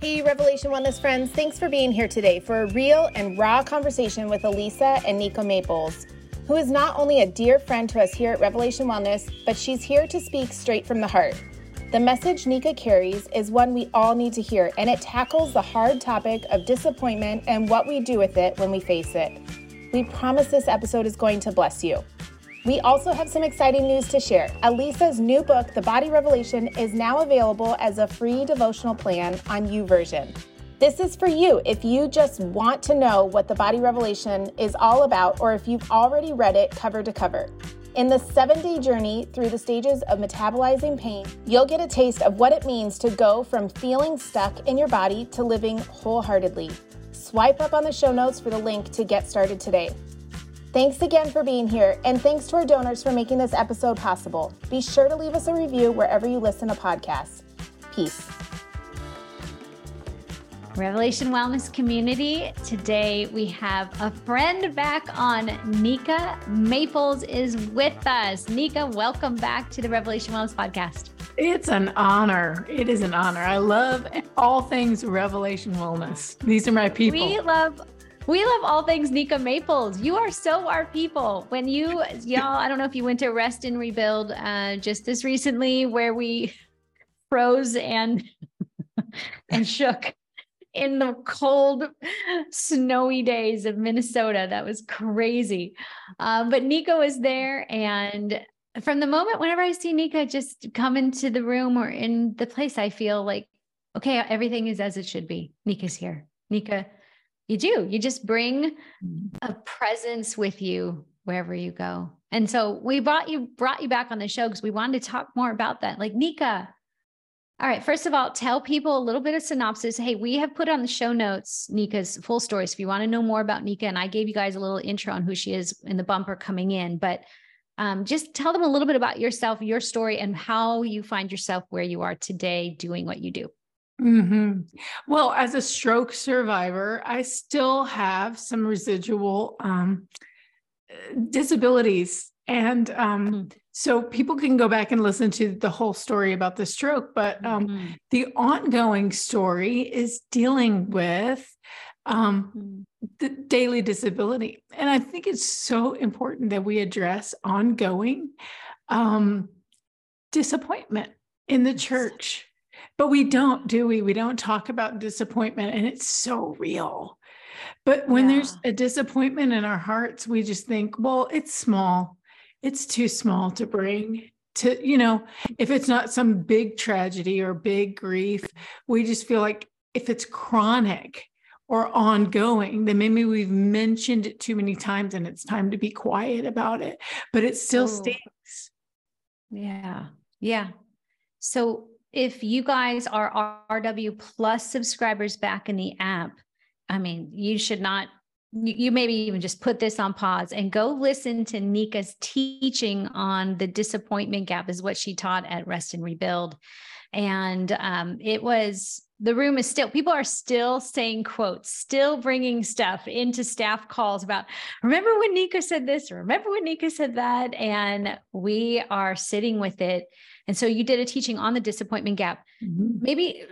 Hey, Revelation Wellness friends, thanks for being here today for a real and raw conversation with Alisa and Nika Maples, who is not only a dear friend to us here at Revelation Wellness, but she's here to speak straight from the heart. The message Nika carries is one we all need to hear, and it tackles the hard topic of disappointment and what we do with it when we face it. We promise this episode is going to bless you. We also have some exciting news to share. Alisa's new book, The Body Revelation, is now available as a free devotional plan on YouVersion. This is for you if you just want to know what the Body Revelation is all about, or if you've already read it cover to cover. In the seven day journey through the stages of metabolizing pain, you'll get a taste of what it means to go from feeling stuck in your body to living wholeheartedly. Swipe up on the show notes for the link to get started today. Thanks again for being here, and thanks to our donors for making this episode possible. Be sure to leave us a review wherever you listen to podcasts. Peace. Revelation Wellness Community. Today we have a friend back on. Nika Maples is with us. Nika, welcome back to the Revelation Wellness Podcast. It's an honor. It is an honor. I love all things Revelation Wellness. These are my people. We love we love all things Nika Maples. You are so our people. When you, y'all, I don't know if you went to Rest and Rebuild uh, just this recently, where we froze and and shook in the cold, snowy days of Minnesota. That was crazy. Um, but Nika was there, and from the moment whenever I see Nika just come into the room or in the place, I feel like, okay, everything is as it should be. Nika's here. Nika you do. You just bring mm-hmm. a presence with you wherever you go. And so we brought you brought you back on the show because we wanted to talk more about that. Like Nika. All right. First of all, tell people a little bit of synopsis. Hey, we have put on the show notes Nika's full story. So if you want to know more about Nika, and I gave you guys a little intro on who she is in the bumper coming in, but um, just tell them a little bit about yourself, your story, and how you find yourself where you are today doing what you do. Mm-hmm. Well, as a stroke survivor, I still have some residual um, disabilities. And um, mm-hmm. so people can go back and listen to the whole story about the stroke. But um, mm-hmm. the ongoing story is dealing with um, mm-hmm. the daily disability. And I think it's so important that we address ongoing um, disappointment in the church but we don't, do we? We don't talk about disappointment, and it's so real. But when yeah. there's a disappointment in our hearts, we just think, well, it's small. It's too small to bring to, you know, if it's not some big tragedy or big grief, we just feel like if it's chronic or ongoing, then maybe we've mentioned it too many times and it's time to be quiet about it, but it still oh. stinks. Yeah. Yeah. So if you guys are RW plus subscribers back in the app, I mean, you should not, you, maybe even just put this on pause and go listen to Nika's teaching on the disappointment gap, is what she taught at Rest and Rebuild. And um, it was, the room is still, people are still saying quotes, still bringing stuff into staff calls about, remember when Nika said this, remember when Nika said that. And we are sitting with it and so you did a teaching on the disappointment gap. Mm-hmm. Maybe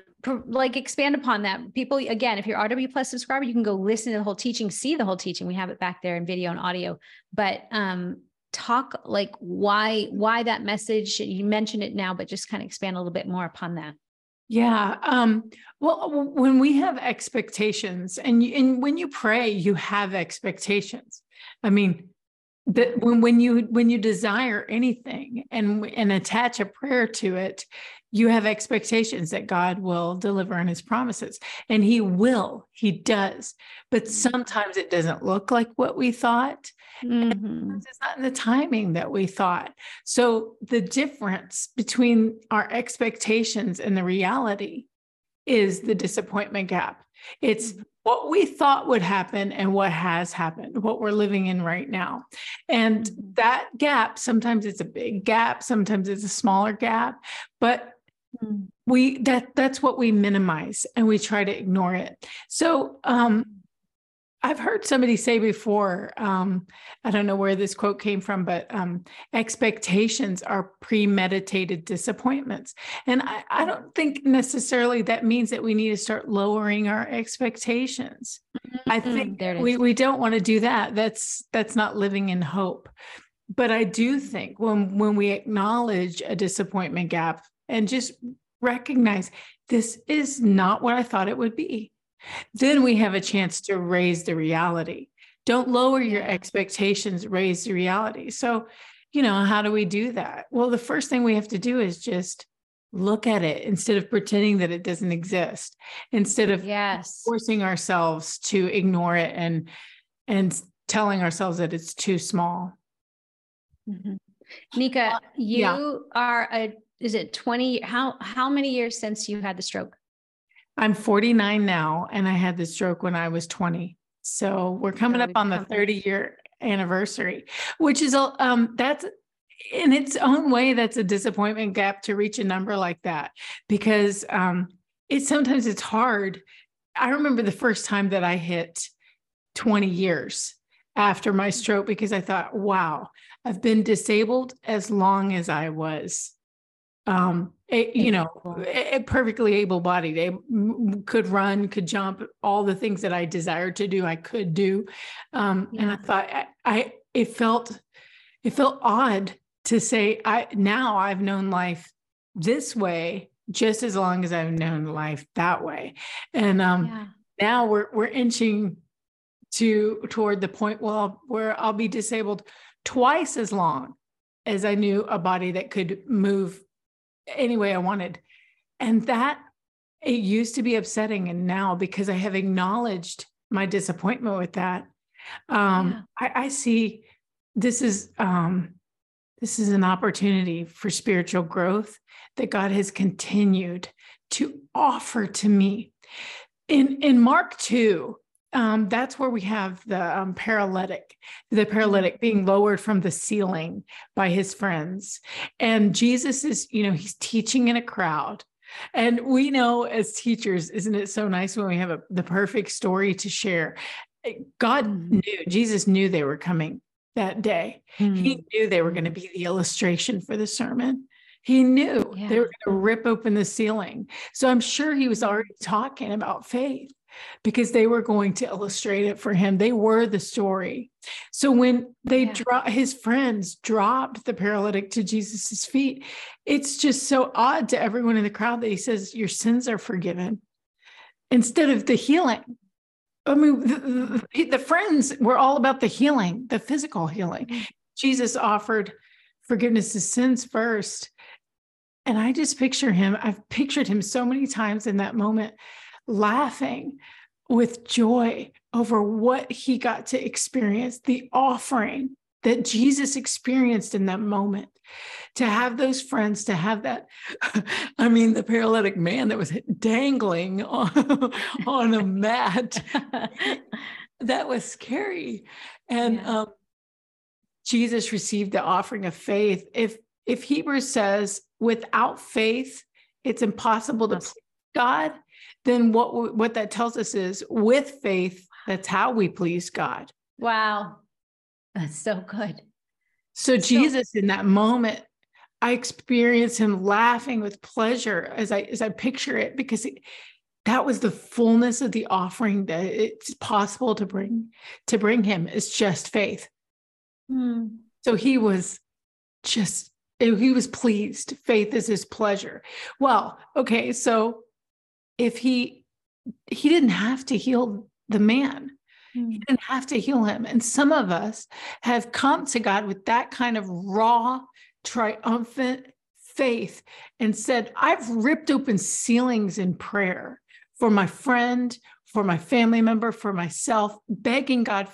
like expand upon that. People, again, if you're RW Plus subscriber, you can go listen to the whole teaching, see the whole teaching. We have it back there in video and audio. But um, talk like why why that message. You mentioned it now, but just kind of expand a little bit more upon that. Yeah. Um, well, when we have expectations, and you, and when you pray, you have expectations. I mean, that when, when you when you desire anything and and attach a prayer to it you have expectations that god will deliver on his promises and he will he does but mm-hmm. sometimes it doesn't look like what we thought mm-hmm. it's not in the timing that we thought so the difference between our expectations and the reality is the disappointment gap it's mm-hmm what we thought would happen and what has happened, what we're living in right now. And mm-hmm. that gap, sometimes it's a big gap, sometimes it's a smaller gap, but mm. we that that's what we minimize and we try to ignore it. So um I've heard somebody say before, um, I don't know where this quote came from, but um, expectations are premeditated disappointments. And I, I, don't think necessarily that means that we need to start lowering our expectations. Mm-hmm. I think we, we don't want to do that. That's that's not living in hope. But I do think when when we acknowledge a disappointment gap and just recognize this is not what I thought it would be then we have a chance to raise the reality. Don't lower your expectations, raise the reality. So, you know, how do we do that? Well, the first thing we have to do is just look at it instead of pretending that it doesn't exist, instead of yes. forcing ourselves to ignore it and and telling ourselves that it's too small. Mm-hmm. Nika, you yeah. are a is it 20 how how many years since you had the stroke? I'm 49 now, and I had the stroke when I was 20. So we're coming up on the 30 year anniversary, which is um that's in its own way that's a disappointment gap to reach a number like that because um it sometimes it's hard. I remember the first time that I hit 20 years after my stroke because I thought, wow, I've been disabled as long as I was um you know a, perfectly able bodied they could run could jump all the things that i desired to do i could do um yeah. and i thought I, I it felt it felt odd to say i now i've known life this way just as long as i've known life that way and um yeah. now we're we're inching to toward the point well where i'll be disabled twice as long as i knew a body that could move any way I wanted. And that it used to be upsetting. And now, because I have acknowledged my disappointment with that, um, yeah. I, I, see this is um, this is an opportunity for spiritual growth that God has continued to offer to me. In in Mark 2, um, that's where we have the um, paralytic, the paralytic being lowered from the ceiling by his friends. And Jesus is, you know, he's teaching in a crowd. And we know as teachers, isn't it so nice when we have a, the perfect story to share? Eh, God mm-hmm. knew, Jesus knew they were coming that day. Mm-hmm. He knew they were going to be the illustration for the sermon. He knew yeah. they were going to rip open the ceiling. So I'm sure he was already talking about faith because they were going to illustrate it for him. They were the story. So when they yeah. drop his friends dropped the paralytic to Jesus's feet, it's just so odd to everyone in the crowd that he says, Your sins are forgiven instead of the healing. I mean, the, the, the friends were all about the healing, the physical healing. Mm-hmm. Jesus offered forgiveness of sins first. And I just picture him, I've pictured him so many times in that moment laughing with joy over what he got to experience, the offering that Jesus experienced in that moment. To have those friends, to have that, I mean, the paralytic man that was dangling on, on a mat, that was scary. And yeah. um, Jesus received the offering of faith. If if Hebrews says, without faith, it's impossible to please God, then what what that tells us is with faith, that's how we please God. Wow. That's so good. So, so Jesus in that moment, I experience him laughing with pleasure as I as I picture it because it, that was the fullness of the offering that it's possible to bring to bring him is just faith. Hmm. So he was just he was pleased. Faith is his pleasure. Well, okay, so if he he didn't have to heal the man. He hmm. didn't have to heal him. And some of us have come to god with that kind of raw triumphant faith and said i've ripped open ceilings in prayer for my friend for my family member for myself begging god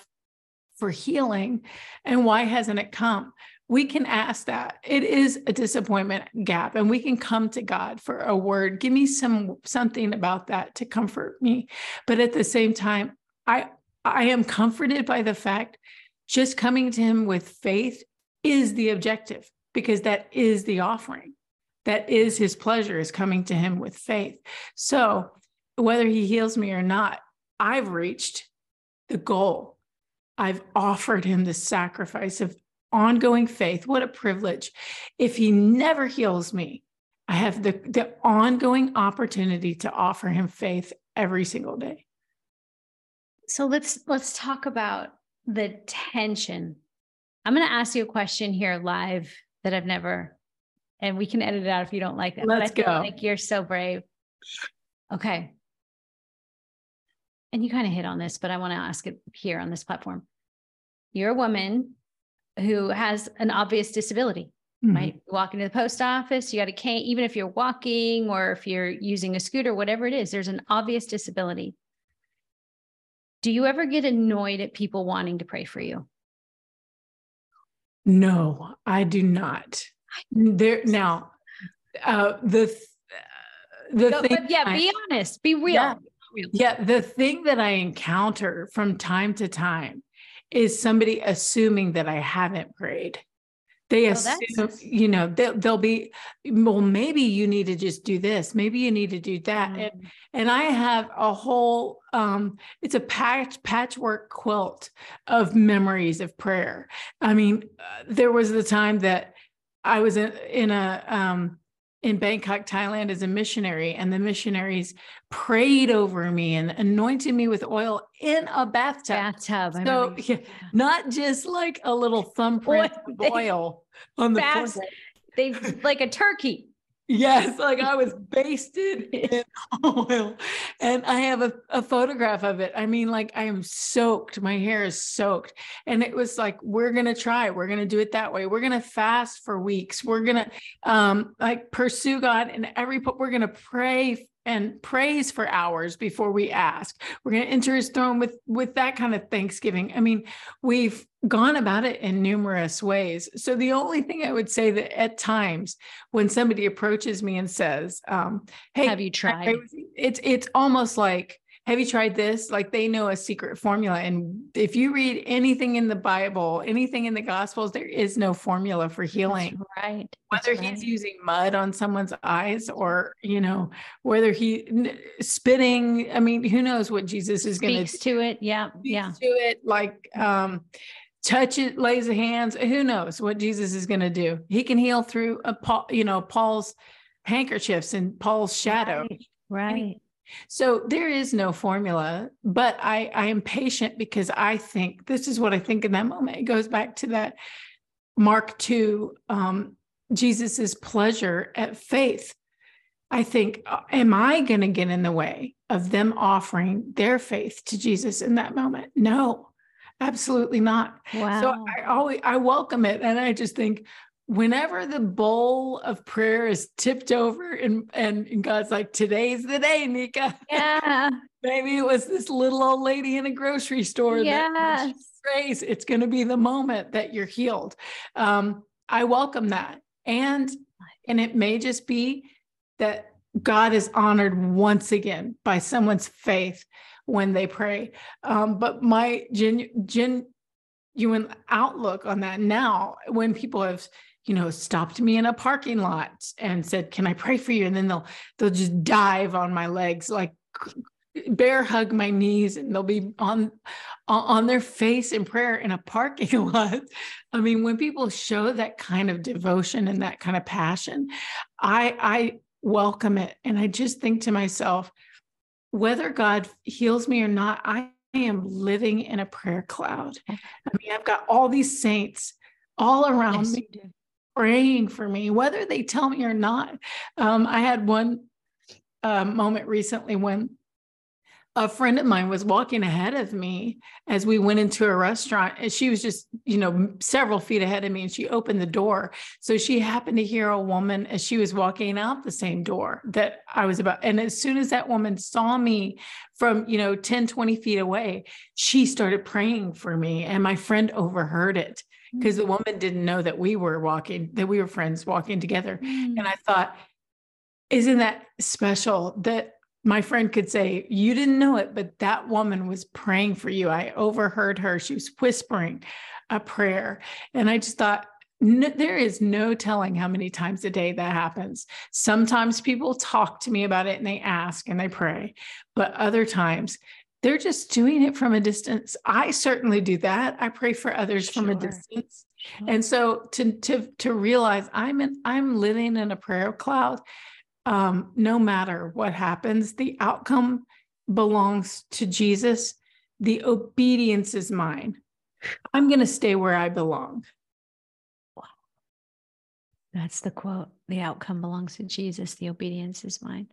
for healing. And why hasn't it come we can ask that. It is a disappointment gap and we can come to God for a word. Give me some something about that to comfort me. But at the same time, I I am comforted by the fact just coming to him with faith is the objective because that is the offering. That is his pleasure is coming to him with faith. So, whether he heals me or not, I've reached the goal. I've offered him the sacrifice of ongoing faith. What a privilege. If he never heals me, I have the, the ongoing opportunity to offer him faith every single day. So let's let's talk about the tension. I'm going to ask you a question here live that I've never, and we can edit it out if you don't like it. Let's but I feel go. Like you're so brave. Okay. And you kind of hit on this, but I want to ask it here on this platform. You're a woman who has an obvious disability, Mhm. right? You walk into the post office, you got a cane, even if you're walking or if you're using a scooter, whatever it is, there's an obvious disability. Do you ever get annoyed at people wanting to pray for you? No, I do not. There now, uh, the th- the But, thing but yeah, I- be honest, be real. Yeah. Real. Yeah, the thing that I encounter from time to time is somebody assuming that I haven't prayed. They Oh, assume, you know, they'll, they'll be, well, maybe you need to just do this. Maybe you need to do that. And, Mm. and I have a whole, um, it's a patch, patchwork quilt of memories of prayer. I mean, uh, there was the time that I was in, in a, um, in Bangkok, Thailand as a missionary, and the missionaries prayed over me and anointed me with oil in a bathtub. Bathtub. I So, yeah. Not just like a little thumbprint Oil, they- oil on the forehead. They like a turkey. Yes, like I was basted in oil. And I have a, a photograph of it. I mean, like I am soaked. My hair is soaked. And it was like, we're gonna try, we're gonna do it that way. We're gonna fast for weeks. We're gonna um like pursue God and every we're gonna pray and praise for hours before we ask. We're going to enter his throne with with that kind of thanksgiving. I mean, we've gone about it in numerous ways. So the only thing I would say that at times when somebody approaches me and says, um, "Hey, Have you can I pray tried? It's it's almost like have you tried this? Like they know a secret formula. And if you read anything in the Bible, anything in the Gospels, there is no formula for healing That's right. whether That's he's using mud on someone's eyes or you know whether he n- spitting i mean who knows what jesus is going to to it. Yeah. Yeah. To it like um touch it lays the hands who knows what jesus is going to do he can heal through a paul you know paul's handkerchiefs and paul's shadow Right. Right. So there is no formula, but I, I am patient because I think this is what I think in that moment. It goes back to that Mark 2, um, Jesus's pleasure at faith. I think, uh, am I going to get in the way of them offering their faith to Jesus in that moment? No, absolutely not. Wow. So I always I welcome it, and I just think whenever the bowl of prayer is tipped over, and and, God's like, "Today's the day, Nika." yeah. Maybe it was this little old lady in a grocery store that Yes. prays. It's going to be the moment that you're healed. Um, I welcome that, and and it may just be that God is honored once again by someone's faith when they pray. Um, but my genu- genuine outlook on that now, when people have you know stopped me in a parking lot and said, "Can I pray for you?" and then they'll they'll just dive on my legs like bear hug my knees and they'll be on on their face in prayer in a parking lot. I mean, when people show that kind of devotion and that kind of passion, I I welcome it. And I just think to myself, whether God heals me or not, I am living in a prayer cloud. Mm-hmm. I mean, I've got all these saints all around Yes, me. Praying for me, whether they tell me or not. Um, I had one uh, moment recently when a friend of mine was walking ahead of me as we went into a restaurant and she was just you know several feet ahead of me and she opened the door so she happened to hear a woman as she was walking out the same door that i was about and as soon as that woman saw me from you know 10 20 feet away she started praying for me and my friend overheard it because the woman didn't know that we were walking that we were friends walking together Mm. and I thought, isn't that special that my friend could say, You didn't know it, but that woman was praying for you. I overheard her. She was whispering a prayer. And I just thought, no, there is no telling how many times a day that happens. Sometimes people talk to me about it and they ask and they pray, but other times they're just doing it from a distance. I certainly do that. I pray for others from a distance. Sure. And so to to to realize I'm in I'm living in a prayer cloud. Um, no matter what happens, the outcome belongs to Jesus. The obedience is mine. I'm going to stay where I belong. Wow. That's the quote. The outcome belongs to Jesus. The obedience is mine.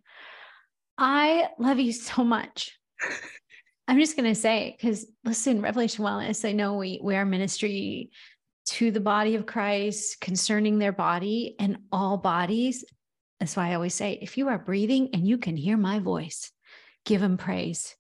I love you so much. I'm just going to say, because listen, Revelation Wellness, I know we, we are ministry to the body of Christ concerning their body and all bodies. That's why I always say, if you are breathing and you can hear my voice, give him praise.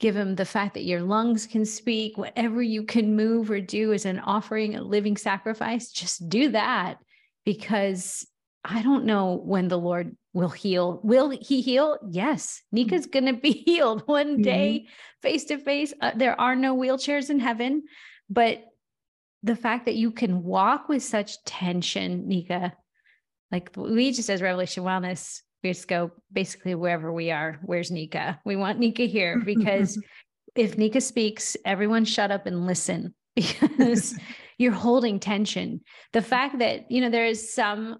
Give him the fact that your lungs can speak, whatever you can move or do as an offering, a living sacrifice, just do that because I don't know when the Lord will heal. Will he heal? Yes. Nika's mm-hmm. going to be healed one day face to face. There are no wheelchairs in heaven, but the fact that you can walk with such tension, Nika, like we just as Revelation Wellness, we just go basically wherever we are. Where's Nika? We want Nika here because if Nika speaks, everyone shut up and listen because you're holding tension. The fact that, you know, there is some,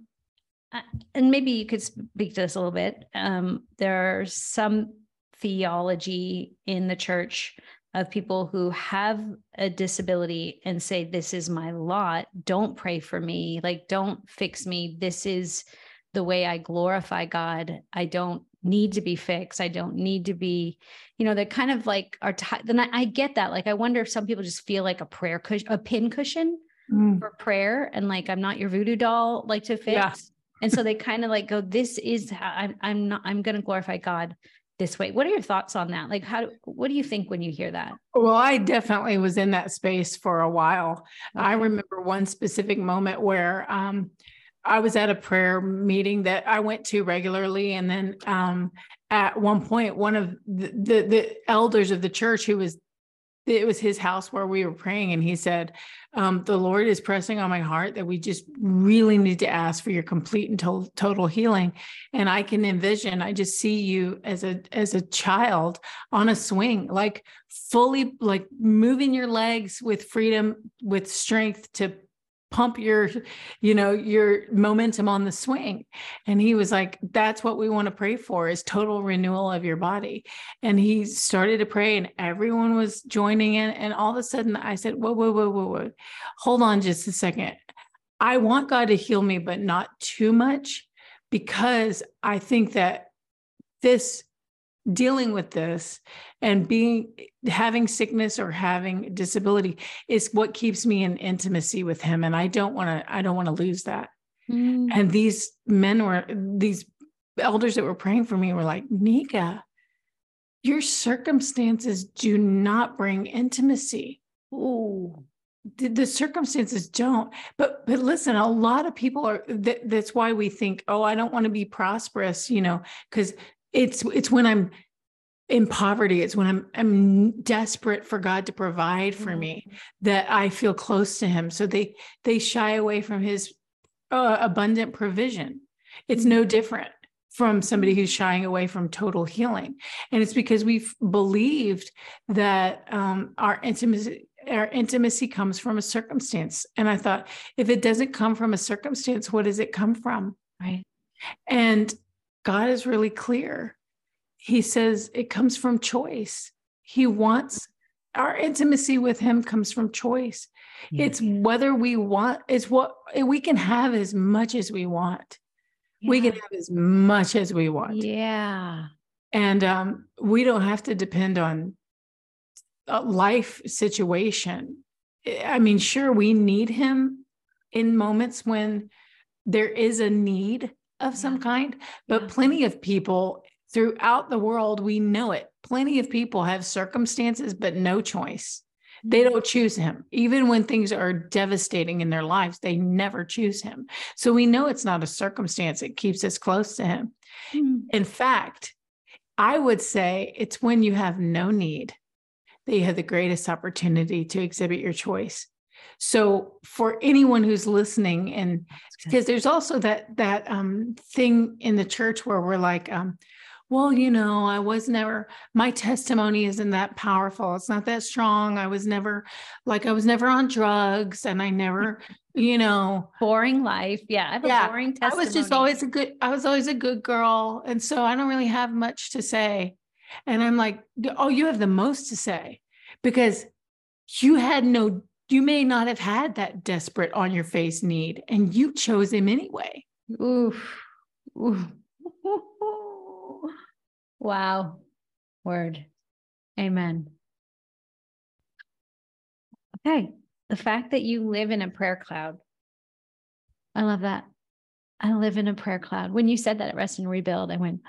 uh, and maybe you could speak to this a little bit. Um, there's some theology in the church of people who have a disability and say, This is my lot. Don't pray for me. Like, don't fix me. This is the way I glorify God. I don't need to be fixed. I don't need to be, you know, they're kind of like are t- then I, I, get that. Like I wonder if some people just feel like a prayer cushion, a pin cushion mm. for prayer, and like I'm not your voodoo doll, like to fix. Yeah. And so they kind of like go, "This is how I'm. I'm not. I'm going to glorify God." this way. What are your thoughts on that? Like, how, do what do you think when you hear that? Well, I definitely was in that space for a while. Okay. I remember one specific moment where um, I was at a prayer meeting that I went to regularly, and then um, at one point, one of the, the, the elders of the church who was it was his house where we were praying and he said um, the lord is pressing on my heart that we just really need to ask for your complete and to- total healing. And i can envision i just see you as a as a child on a swing like fully like moving your legs with freedom with strength to pump your you know your momentum on the swing. And he was like that's what we want to pray for is total renewal of your body. And he started to pray and everyone was joining in and all of a sudden i said whoa whoa whoa whoa whoa. Hold on just a second. I want god to heal me but not too much because i think that this dealing with this and being having sickness or having disability is what keeps me in intimacy with him. And i don't want to i don't want to lose that. Mm. and these men were these elders that were praying for me were like nika your circumstances do not bring intimacy. Oh the, the, circumstances don't. But but listen a lot of people are that, that's why we think oh i don't want to be prosperous you know because it's it's when i'm in poverty it's when i'm i'm desperate for god to provide for mm-hmm. me that i feel close to him. So they they shy away from his uh, abundant provision. It's no mm-hmm. different from somebody who's shying away from total healing. And it's because we've believed that um, our intimacy our intimacy comes from a circumstance. And i thought if it doesn't come from a circumstance what does it come from? Right. And god is really clear he says it comes from choice. He wants our intimacy with him comes from choice. It's whether we want, it's what we can have as much as we want. Yeah. We can have as much as we want. Yeah. And um, we don't have to depend on a life situation. I mean, sure, we need him in moments when there is a need of some kind, but yeah. plenty of people throughout the world, we know it. Plenty of people have circumstances, but no choice. They mm-hmm. don't choose him. Even when things are devastating in their lives, they never choose him. So we know it's not a circumstance that keeps us close to him. Mm-hmm. In fact, I would say it's when you have no need that you have the greatest opportunity to exhibit your choice. So for anyone who's listening, and because there's also that that um, thing in the church where we're like, um, well, you know, I was never, my testimony isn't that powerful. It's not that strong. I was never like, I was never on drugs and I never, you know, boring life. Yeah. I have yeah, a boring testimony. I was just always a good, I was always a good girl. And so I don't really have much to say. And I'm like, oh, you have the most to say because you had no, you may not have had that desperate on your face need and you chose him anyway. Oof. Oof. Wow. Word. Amen. Okay. The fact that you live in a prayer cloud. I love that. I live in a prayer cloud. When you said that at Rest and Rebuild, I went,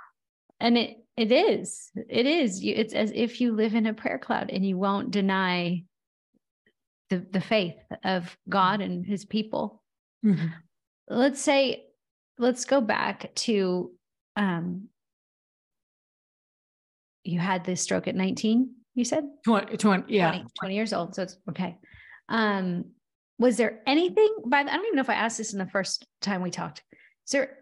and it it is. It is. It's as if you live in a prayer cloud and you won't deny the, the faith of God and his people. Mm-hmm. Let's say, let's go back to um, you had this stroke at 19, you said? 20, 20 yeah. 20, 20 years old. So it's okay. Um, was there anything by the, I don't even know if I asked this in the first time we talked. Is there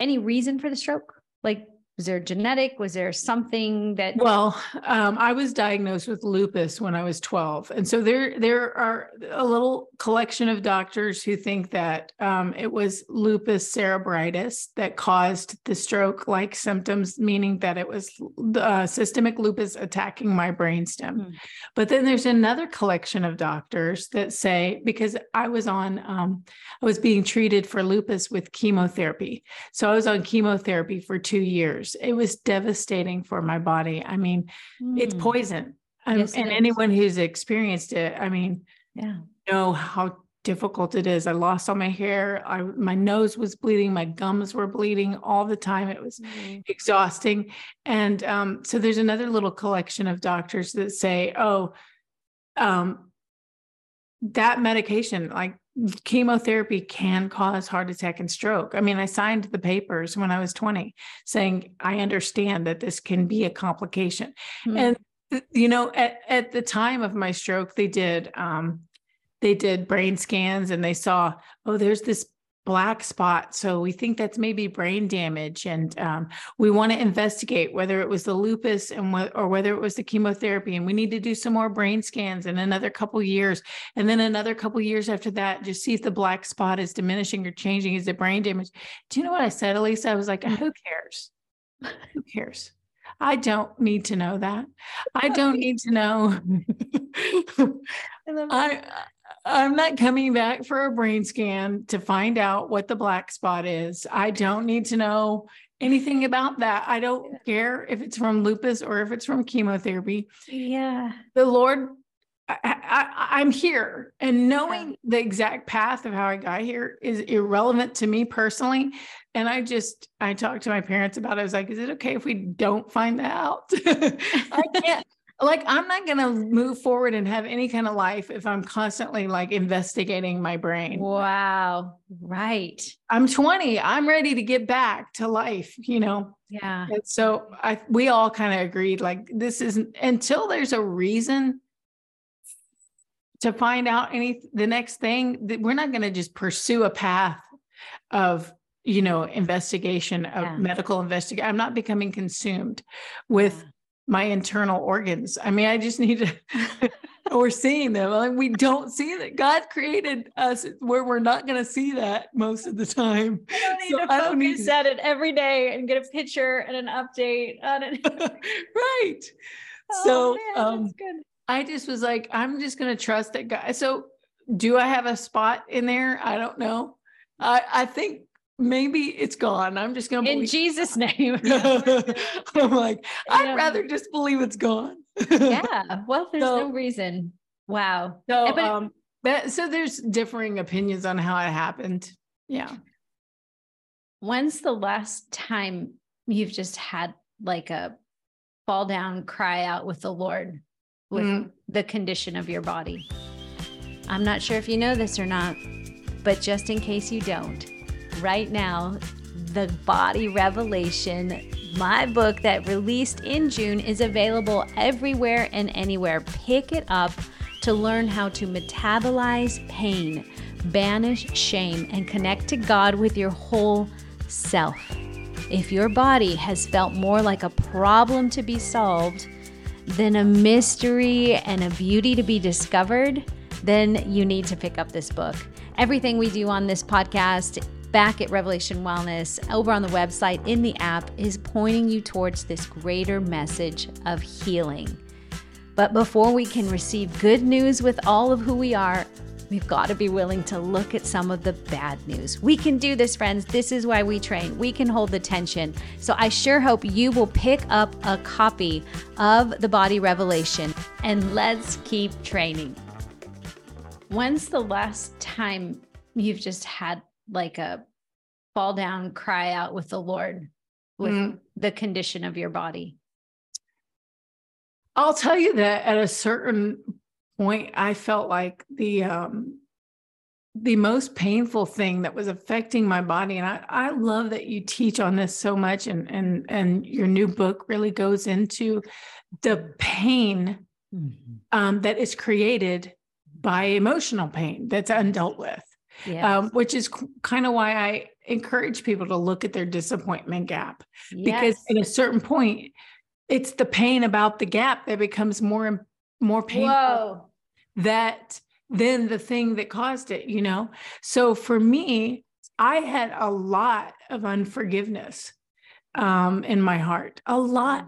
any reason for the stroke? Like was there genetic was there something that well um, i was diagnosed with lupus when i was 12 and so there there are a little collection of doctors who think that um, it was lupus cerebritis that caused the stroke like symptoms meaning that it was uh, systemic lupus attacking my brainstem mm-hmm. but then there's another collection of doctors that say because i was on um, i was being treated for lupus with chemotherapy so i was on chemotherapy for two years years. It was devastating for my body. I mean, mm. it's hmm. poison. Um, yes, and anyone who's experienced it, I mean, yeah, know how difficult it is. I lost all my hair. I my nose was bleeding. My gums were bleeding all the time. It was mm. exhausting. And um, so there's another little collection of doctors that say, "Oh, um, that medication, like chemotherapy can cause heart attack and stroke. I mean, I signed the papers when I was 20 saying, I understand that this can be a complication. Mm-hmm. And, you know, at, at the time of my stroke, they did, um, they did brain scans and they saw, oh, there's this black spot. So we think that's maybe brain damage, and um, we want to investigate whether it was the lupus and wh- or whether it was the chemotherapy. And we need to do some more brain scans in another couple years, and then another couple years after that, just see if the black spot is diminishing or changing. Is it brain damage? Do you know what I said, Alisa? I was like, who cares? Who cares? I don't need to know that. I don't need to know. I I'm not coming back for a brain scan to find out what the black spot is. I don't need to know anything about that. I don't care if it's from lupus or if it's from chemotherapy. Yeah. The Lord, I, am here, and knowing yeah. the exact path of how I got here is irrelevant to me personally. And I just, I talked to my parents about it. I was like, is it okay if we don't find that out? I can't, like i'm not going to move forward and have any kind of life if i'm constantly like investigating my brain. Wow. Right. I'm 20 i'm ready to get back to life you know? Yeah. And so i we all kind of agreed like this isn't until there's a reason to find out any the next thing that we're not going to just pursue a path of you know investigation of yeah. medical investigation. I'm not becoming consumed with yeah my internal organs. I mean, I just need to, we're seeing them. Like we don't see that God created us where we're not going to see that most of the time. I don't need so to focus need at it every day and get a picture and an update on it. right. Oh, so, man, um, I just was like, I'm just going to trust that God. So do I have a spot in there? I don't know. I, I think maybe it's gone. I'm just gonna in Jesus' name. I'm like, I'd rather just believe it's gone. yeah. Well, there's so, no reason. Wow. So, but, um, but, so there's differing opinions on how it happened. Yeah. When's the last time you've just had like a fall down, cry out with the Lord with mm. the condition of your body? I'm not sure if you know this or not, but just in case you don't, right now, The Body Revelation, my book that released in June, is available everywhere and anywhere. Pick it up to learn how to metabolize pain, banish shame, and connect to God with your whole self. If your body has felt more like a problem to be solved than a mystery and a beauty to be discovered, then you need to pick up this book. Everything we do on this podcast back at Revelation Wellness, over on the website, in the app, is pointing you towards this greater message of healing. But before we can receive good news with all of who we are, we've got to be willing to look at some of the bad news. We can do this, friends. This is why we train. We can hold the tension. So I sure hope you will pick up a copy of The Body Revelation and let's keep training. When's the last time you've just had like a fall down, cry out with the Lord with mm. the condition of your body? I'll tell you that at a certain point, I felt like the um, the most painful thing that was affecting my body, and I, I love that you teach on this so much, and and and your new book really goes into the pain mm-hmm. um, that is created by emotional pain that's undealt with. Yes. Um, which is kind of why I encourage people to look at their disappointment gap yes. because at a certain point it's the pain about the gap that becomes more and more painful Whoa. that than the thing that caused it, you know? So for me, I had a lot of unforgiveness um, in my heart, a lot.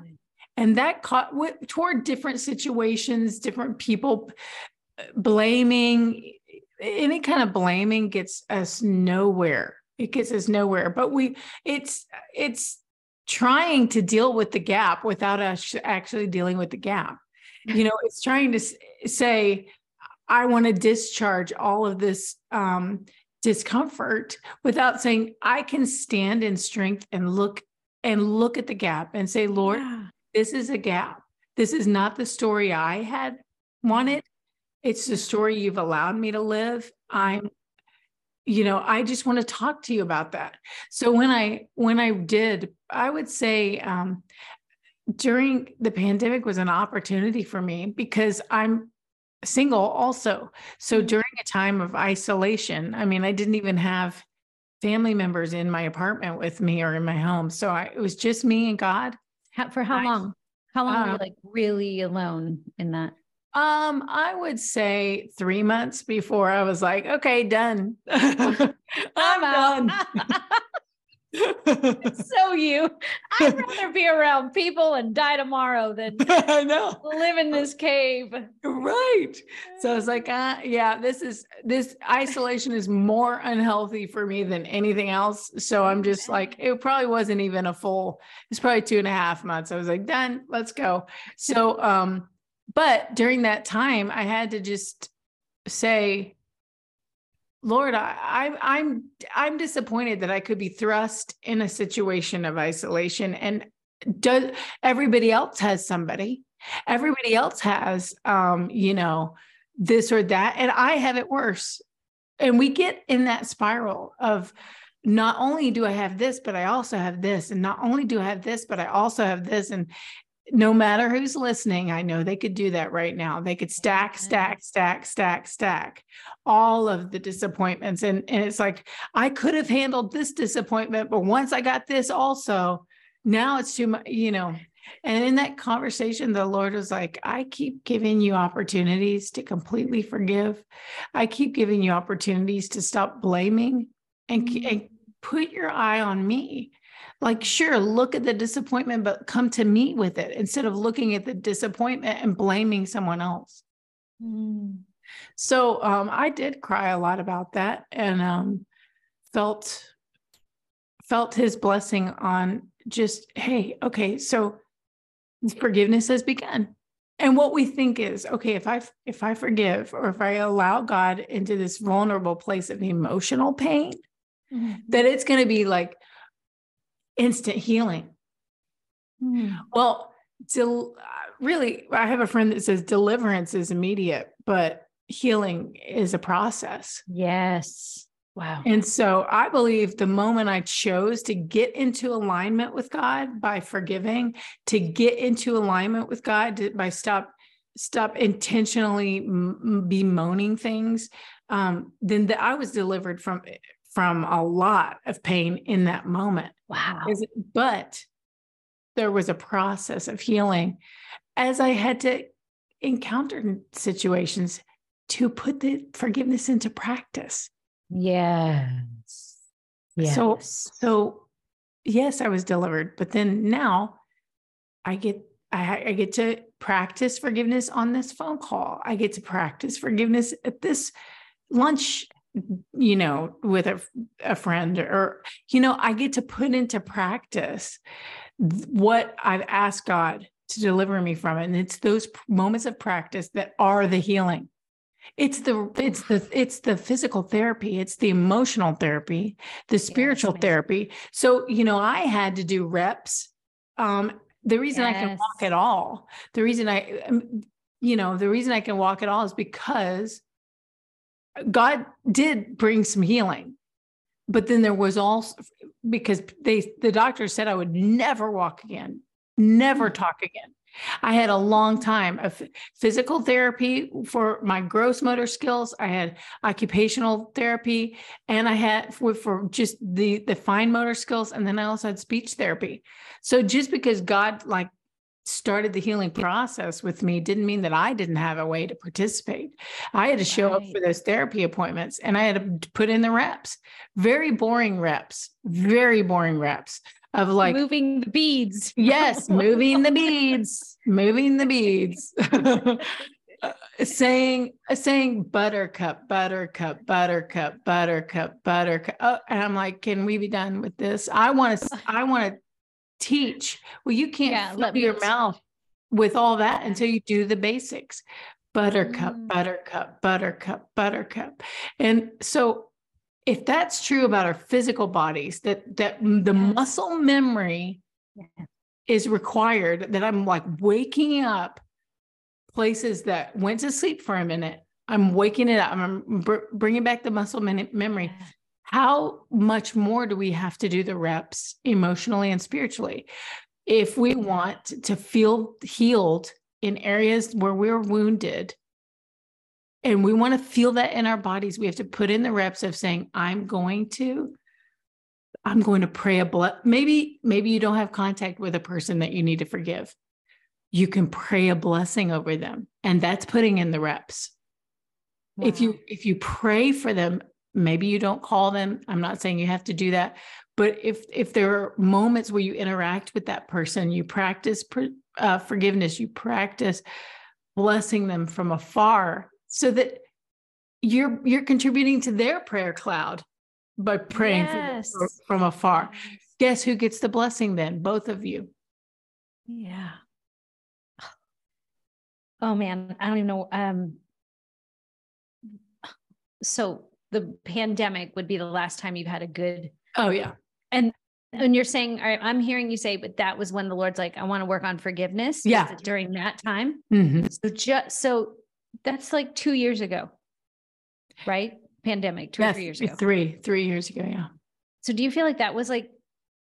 And that caught toward different situations, different people blaming, any kind of blaming gets us nowhere. It gets us nowhere. But we, it's, it's, trying to deal with the gap without us actually dealing with the gap. You know, it's trying to say, I want to discharge all of this um, discomfort without saying, I can stand in strength and look and look at the gap and say, Lord, yeah. this is a gap. This is not the story I had wanted. It's the story you've allowed me to live. I'm you know i just want to talk to you about that. So when i when i did i would say um, during the pandemic was an opportunity for me because i'm single also. So mm-hmm. during a time of isolation i mean i didn't even have family members in my apartment with me or in my home. So I, it was just me and god. How, for how I, long? How long were you uh, like really alone in that um, I would say three months before I was like, okay, done. I'm, I'm done. so you, I'd rather be around people and die tomorrow than I know live in this cave. Right. So I was like, uh, yeah, this is this isolation is more unhealthy for me than anything else. So I'm just like, it probably wasn't even a full, it's probably two and a half months. I was like, done, let's go. So um but during that time, I had to just say, Lord, I, I'm I'm I'm disappointed that I could be thrust in a situation of isolation. And does everybody else has somebody? Everybody else has um, you know, this or that. And I have it worse. And we get in that spiral of not only do I have this, but I also have this. And not only do I have this, but I also have this. And no matter who's listening, I know they could do that right now. They could stack, stack, stack, stack, stack all of the disappointments. And, and it's like, I could have handled this disappointment, but once I got this also, now it's too much, you know. And in that conversation, the Lord was like, I keep giving you opportunities to completely forgive. I keep giving you opportunities to stop blaming and, mm-hmm. and put your eye on me like sure look at the disappointment but come to me with it instead of looking at the disappointment and blaming someone else mm. so um, i did cry a lot about that and um, felt felt his blessing on just hey okay so forgiveness has begun and what we think is okay if i if i forgive or if i allow god into this vulnerable place of emotional pain mm-hmm. that it's going to be like instant healing. Mm. Well, del- really, I have a friend that says deliverance is immediate, but healing is a process. Yes. Wow. And so I believe the moment I chose to get into alignment with God by forgiving, to get into alignment with God to, by stop stop intentionally m- bemoaning things, um, then the, I was delivered from from a lot of pain in that moment. Wow. But there was a process of healing as I had to encounter situations to put the forgiveness into practice. Yes. Yes. So, so yes, I was delivered, but then now I get I, I get to practice forgiveness on this phone call. I get to practice forgiveness at this lunch you know with a, a friend or you know i get to put into practice what i've asked god to deliver me from it. And it's those moments of practice that are the healing. It's the it's the it's the physical therapy. It's the emotional therapy the spiritual therapy. So you know i had to do reps. Um the reason yes. i can walk at all the reason i um, you know the reason i can walk at all is because god did bring some healing but then there was also because they the doctor said i would never walk again never mm. talk again I had a long time of physical therapy for my gross motor skills. I had occupational therapy, and I had for, for just the the fine motor skills, and then I also had speech therapy. So just because God like started the healing process with me didn't mean that I didn't have a way to participate. I had to show right. up for those therapy appointments and I had to put in the reps. Very boring reps, very boring reps of like moving the beads. Yes, moving the beads, moving the beads. saying saying buttercup buttercup buttercup buttercup buttercup oh, and i'm like can we be done with this i want to i want to teach well you can't yeah, fill your mouth with all that until you do the basics buttercup mm. buttercup buttercup buttercup and so if that's true about our physical bodies that that the yes. muscle memory yes. is required that i'm like waking up places that went to sleep for a minute i'm waking it up i'm br- bringing back the muscle memory how much more do we have to do the reps emotionally and spiritually? If we want to feel healed in areas where we're wounded and we want to feel that in our bodies we have to put in the reps of saying i'm going to i'm going to pray a blood maybe maybe you don't have contact with a person that you need to forgive. You can pray a blessing over them and that's putting in the reps. Wow. if you if you pray for them maybe you don't call them i'm not saying you have to do that but if if there are moments where you interact with that person you practice uh, forgiveness you practice blessing them from afar so that you're you're contributing to their prayer cloud by praying yes. from, from afar. Guess who gets the blessing then? Both of you. Yeah. Oh man, I don't even know. Um so the pandemic would be the last time you've had a good oh yeah and and you're saying i'm hearing you say but that was when the lord's like i want to work on forgiveness yeah during that time mm-hmm. so just so that's like two years ago, right? Pandemic, two or three years ago. Three, three years ago, yeah. So do you feel like that was like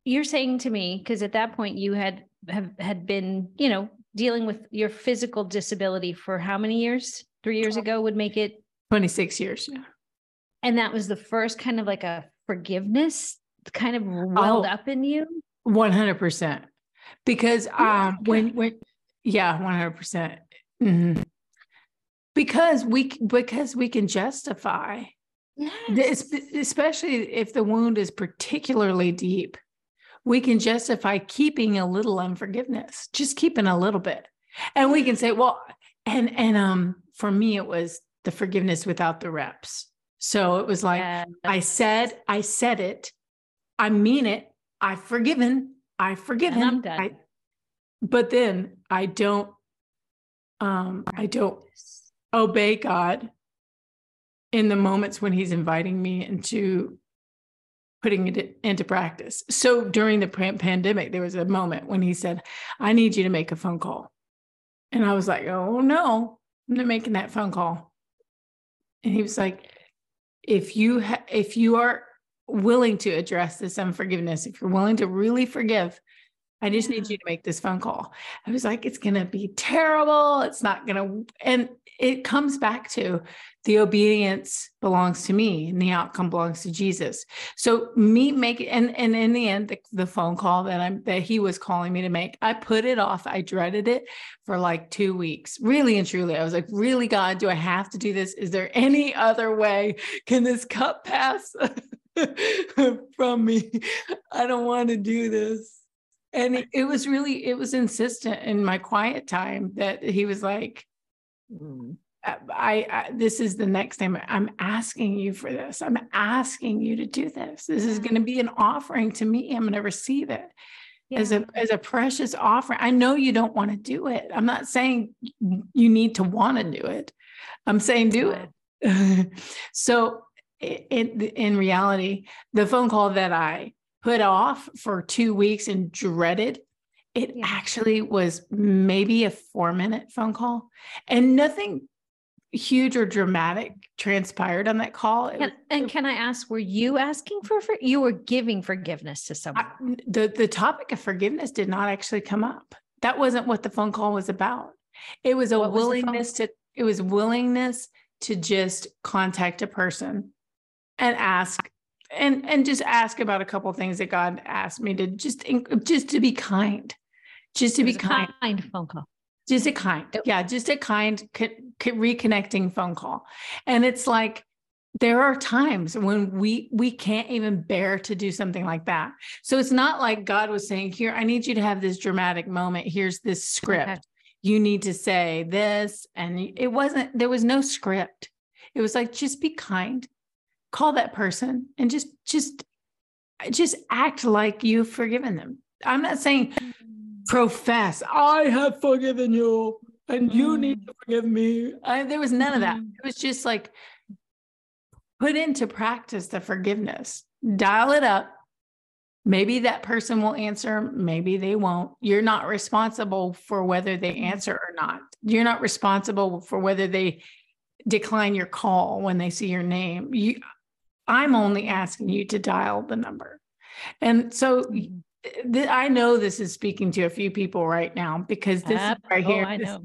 you're saying to me, because at that point you had have had been, you know, dealing with your physical disability for how many years? Three years ago would make it 26 years. Yeah. And that was the first kind of like a forgiveness kind of welled oh, up in you. 100%. Because um when when yeah, 100%. percent mm-hmm because we because we can justify yes. especially if the wound is particularly deep we can justify keeping a little unforgiveness just keeping a little bit and we can say well and and um for me it was the forgiveness without the reps so it was like yes. i said i said it i mean it i've forgiven i've forgiven and I'm done. I, but then i don't um i don't obey God in the moments when He's inviting me into putting it into practice. So during the pandemic, there was a moment when He said, I need you to make a phone call. And I was like, oh no, I'm not making that phone call. And He was like, if you ha- if you are willing to address this unforgiveness, if you're willing to really forgive, I just need you to make this phone call. I was like, it's going to be terrible. It's not going to, and it comes back to the obedience belongs to me and the outcome belongs to Jesus. So me make and and in the end, the, the phone call that I'm that he was calling me to make, I put it off. I dreaded it for like two weeks. Really and truly, I was like, really, God, do I have to do this? Is there any other way? Can this cup pass from me? I don't want to do this and it, was really it was insistent in my quiet time that he was like mm, I, I, this is the next time i'm asking you for this. I'm asking you to do this. This is going to be an offering to me. I'm going to receive it yeah. as a as a precious offering. I know you don't want to do it. I'm not saying you need to want to do it. I'm saying do it. So in in reality the phone call that i put off for two weeks and dreaded. It yeah. actually was maybe a four minute phone call and nothing huge or dramatic transpired on that call. And, and, can I ask, were you asking for, for you were giving forgiveness to someone? I, the, the topic of forgiveness did not actually come up. That wasn't what the phone call was about. It was a what willingness was to, it was willingness to just contact a person and ask and and just ask about a couple things that God asked me to just just to be kind, just to be kind. kind phone call. Just a kind, yeah, just a kind reconnecting phone call, and it's like there are times when we we can't even bear to do something like that. So it's not like God was saying, "Here, I need you to have this dramatic moment. Here's this script. Okay. You need to say this," and it wasn't. There was no script. It was like just be kind call that person and just just just act like you've forgiven them. I'm not saying profess i have forgiven you and you need to forgive me. I, there was none of that. Mm-hmm. it was just like put into practice the forgiveness. Dial it up. Maybe that person will answer maybe they won't. You're not responsible for whether they mm-hmm. answer or not. You're not responsible for whether they decline your call when they see your name. You I'm only asking you to dial the number. And so th- I know this is speaking to a few people right now because this is right oh, here. This,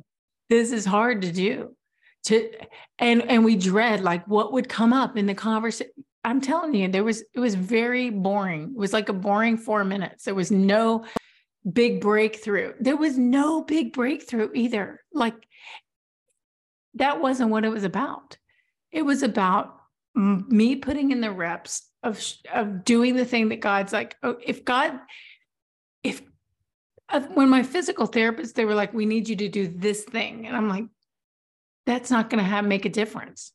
this is hard to do. To and and we dread like what would come up in the conversation. I'm telling you, there was it was very boring. It was like a boring four minutes. There was no big breakthrough. There was no big breakthrough either. Like that wasn't what it was about. It was about me putting in the reps of of doing the thing that God's like, oh, if God, if uh, when my physical therapist, they were like, we need you to do this thing, and I'm like, that's not going to have make a difference,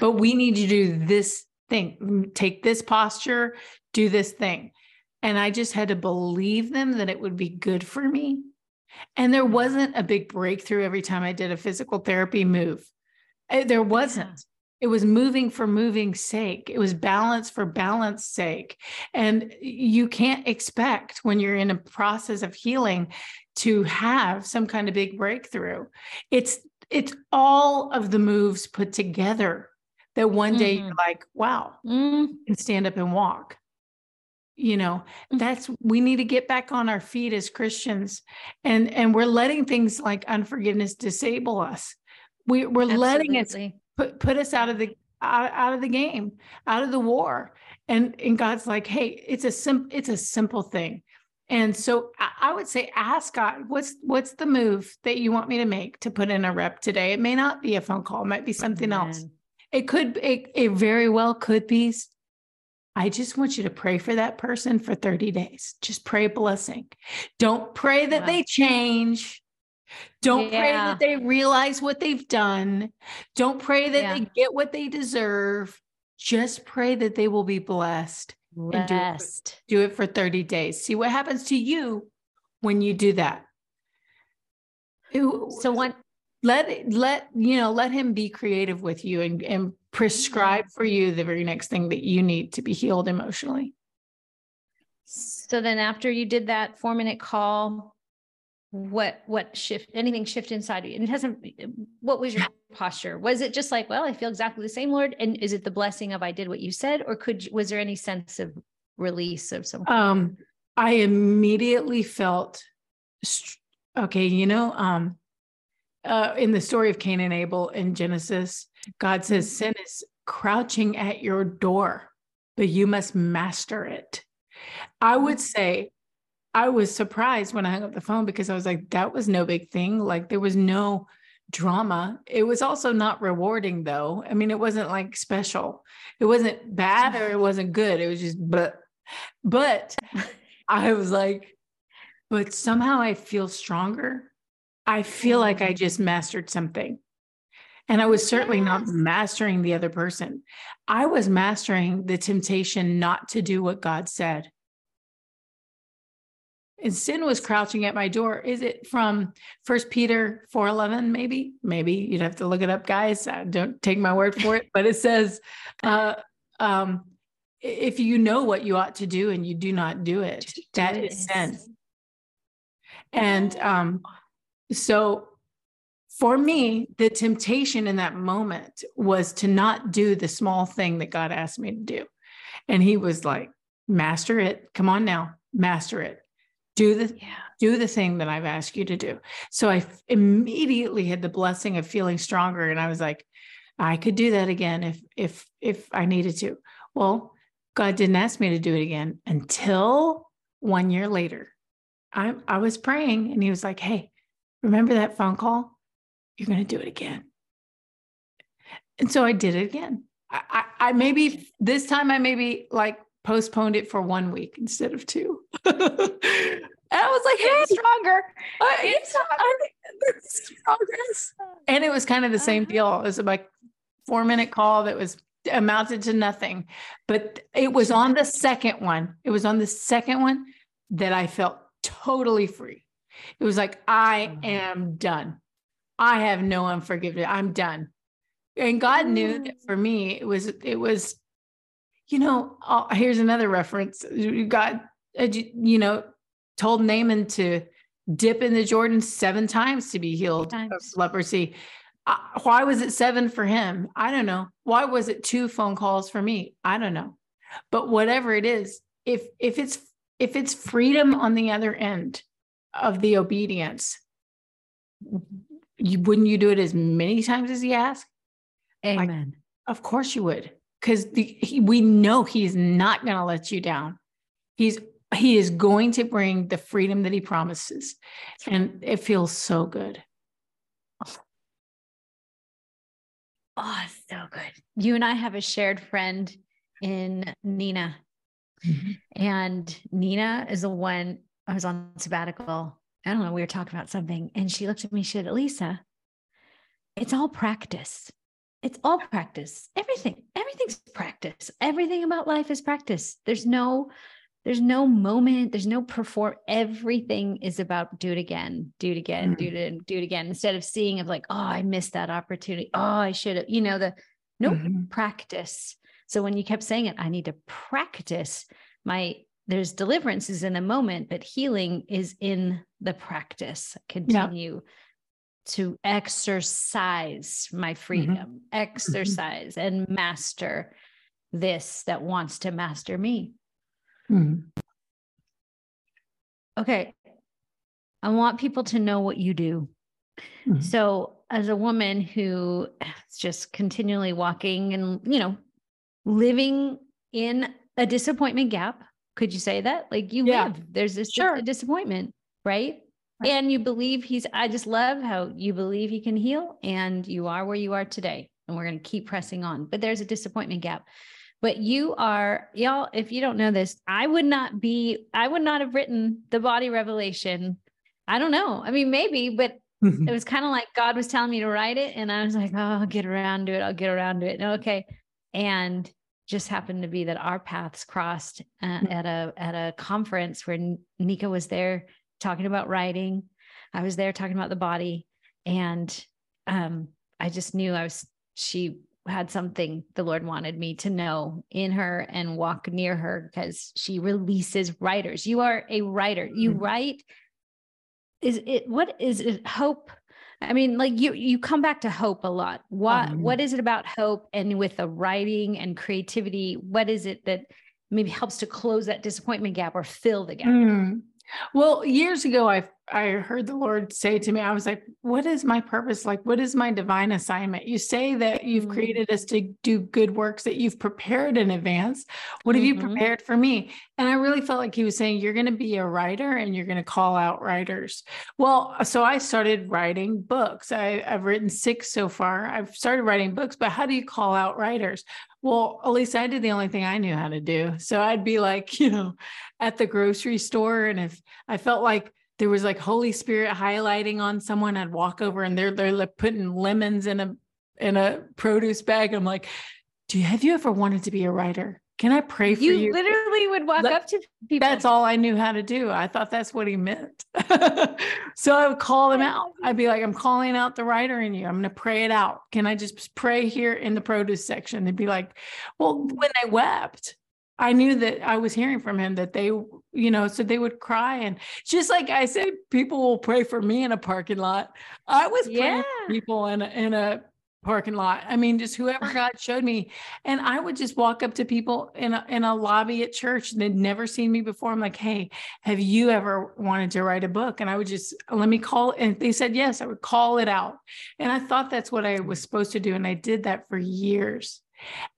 but we need you to do this thing, take this posture, do this thing, and I just had to believe them that it would be good for me, and there wasn't a big breakthrough every time I did a physical therapy move. Eh, there wasn't. It was moving for moving's sake. It was balance for balance sake. And you can't expect when you're in a process of healing to have some kind of big breakthrough. It's it's all of the moves put together that one day mm-hmm. you're like, wow, mm. and stand up and walk. You know, mm. that's we need to get back on our feet as Christians. And and we're letting things like unforgiveness disable us. We, we're Absolutely. letting it put put us out of the out, out of the game, out of the war. And and God's like, hey, it's a sim it's a simple thing. And so I would say, ask God, what's what's the move that you want me to make to put in a rep today? It may not be a phone call, it might be something Amen. else. It could, it, it very well could be. I just want you to pray for that person for 30 days. Just pray blessing. Don't pray that wow. they change. Don't yeah. pray that they realize what they've done. Don't pray that yeah. they get what they deserve. Just pray that they will be blessed. Blessed. And do it, do it for 30 days. See what happens to you when you do that. So what let let you know let him be creative with you and, and mm-hmm. prescribe for you the very next thing that you need to be healed emotionally. So then after you did that four minute call, what what shift anything shift inside of you and it hasn't what was your posture was it just like well i feel exactly the same lord and is it the blessing of i did what you said or could was there any sense of release of some um I immediately felt okay, you know, um, uh, in the story of Cain and Abel in Genesis, God says mm-hmm. sin is crouching at your door, but you must master it. I would mm-hmm. say I was surprised when I hung up the phone because I was like, that was no big thing. Like there was no drama. It was also not rewarding though. I mean, it wasn't like special. It wasn't bad or it wasn't good. It was just but but I was like, but somehow I feel stronger. I feel like I just mastered something. And I was certainly yes. not mastering the other person. I was mastering the temptation not to do what God said. And sin was crouching at my door. Is it from First Peter 4:11 maybe? Maybe you'd have to look it up guys. Don't take my word for it, but it says uh, um, if you know what you ought to do and you do not do it, that is sin. And um, so for me, the temptation in that moment was to not do the small thing that God asked me to do. And he was like, master it. Come on now, master it. Do the yeah. do the thing that I've asked you to do. So I immediately had the blessing of feeling stronger. And I was like, I could do that again if if if I needed to. Well, God didn't ask me to do it again until one year later. I, I was praying and he was like, Hey, remember that phone call? You're going to do it again. And so I did it again. I, I, I maybe this time I maybe like postponed it for one week instead of two. and I was like, hey, stronger. I, progress. And it was kind of the same uh-huh. deal. It was like four minute call that was amounted to nothing. But it was on the second one. It was on the second one that I felt totally free. It was like, I mm-hmm. am done. I have no unforgiveness. I'm done. And God knew that for me, it was, it was, you know, uh, here's another reference. God, uh, you know, told Naaman to dip in the Jordan seven times to be healed of leprosy. Uh, why was it seven for him? I don't know. Why was it two phone calls for me? I don't know. But whatever it is, if if it's if it's freedom on the other end of the obedience, you wouldn't you do it as many times as he asked? Amen. Like, of course you would, because we know he's not going to let you down. He's he is going to bring the freedom that he promises, and it feels so good. Oh, so good. You and I have a shared friend in Nina. Mm-hmm. And Nina is the one I was on sabbatical. I don't know, we were talking about something. And she looked at me, she said, Alisa, it's all practice. It's all practice. Everything, everything's practice. Everything about life is practice. There's no there's no moment there's no perform everything is about do it again do it again mm-hmm. do it do it again instead of seeing of like oh i missed that opportunity oh i should have you know the no mm-hmm. practice so when you kept saying it i need to practice my there's deliverances in the moment but healing is in the practice continue yeah. To exercise my mm-hmm. freedom mm-hmm. exercise and master this that wants to master me Hmm. Okay. I want people to know what you do. Mm-hmm. So, as a woman who is just continually walking and, you know, living in a disappointment gap, could you say that? Like you yeah. live, there's this sure. disappointment, right? Right? And you believe he's, I just love how you believe he can heal and you are where you are today. And we're going to keep pressing on. But there's a disappointment gap but you are y'all if you don't know this i would not be i would not have written the body revelation i don't know i mean maybe but it was kind of like god was telling me to write it and i was like oh i'll get around to it i'll get around to it and okay and just happened to be that our paths crossed uh, hmm. at a at a conference where nika was there talking about writing i was there talking about the body and um i just knew i was she had something the Lord wanted me to know in her and walk near her because she releases writers. You are a writer. You mm-hmm. write. Is it what is it hope? I mean, like you you come back to hope a lot. What um, what is it about hope and with the writing and creativity? What is it that maybe helps to close that disappointment gap or fill the gap? Mm. Well, years ago, I I heard the Lord say to me, I was like, "What is my purpose? Like, what is my divine assignment? You say that you've mm-hmm. created us to do good works that you've prepared in advance. What have mm-hmm. you prepared for me?" And I really felt like He was saying, "You're going to be a writer, and you're going to call out writers." Well, so I started writing books. I, I've written six so far. I've started writing books, but how do you call out writers? Well, at least I did the only thing I knew how to do. So I'd be like, you know, at the grocery store, and if I felt like there was like Holy Spirit highlighting on someone, I'd walk over and they're they're like putting lemons in a in a produce bag. I'm like, do you have you ever wanted to be a writer? Can I pray for you? You literally would walk up to people. That's all I knew how to do. I thought that's what he meant. so I would call them out. I'd be like, I'm calling out the writer in you. I'm going to pray it out. Can I just pray here in the produce section? They'd be like, well, when they wept, I knew that I was hearing from him that they, you know, so they would cry. And just like I said, people will pray for me in a parking lot. I was praying yeah. people in a, in a parking lot. I mean, just whoever God showed me. And I would just walk up to people in a, in a lobby at church and they'd never seen me before. I'm like, hey, have you ever wanted to write a book? And I would just, let me call. And they said, yes, I would call it out. And I thought that's what I was supposed to do. And I did that for years.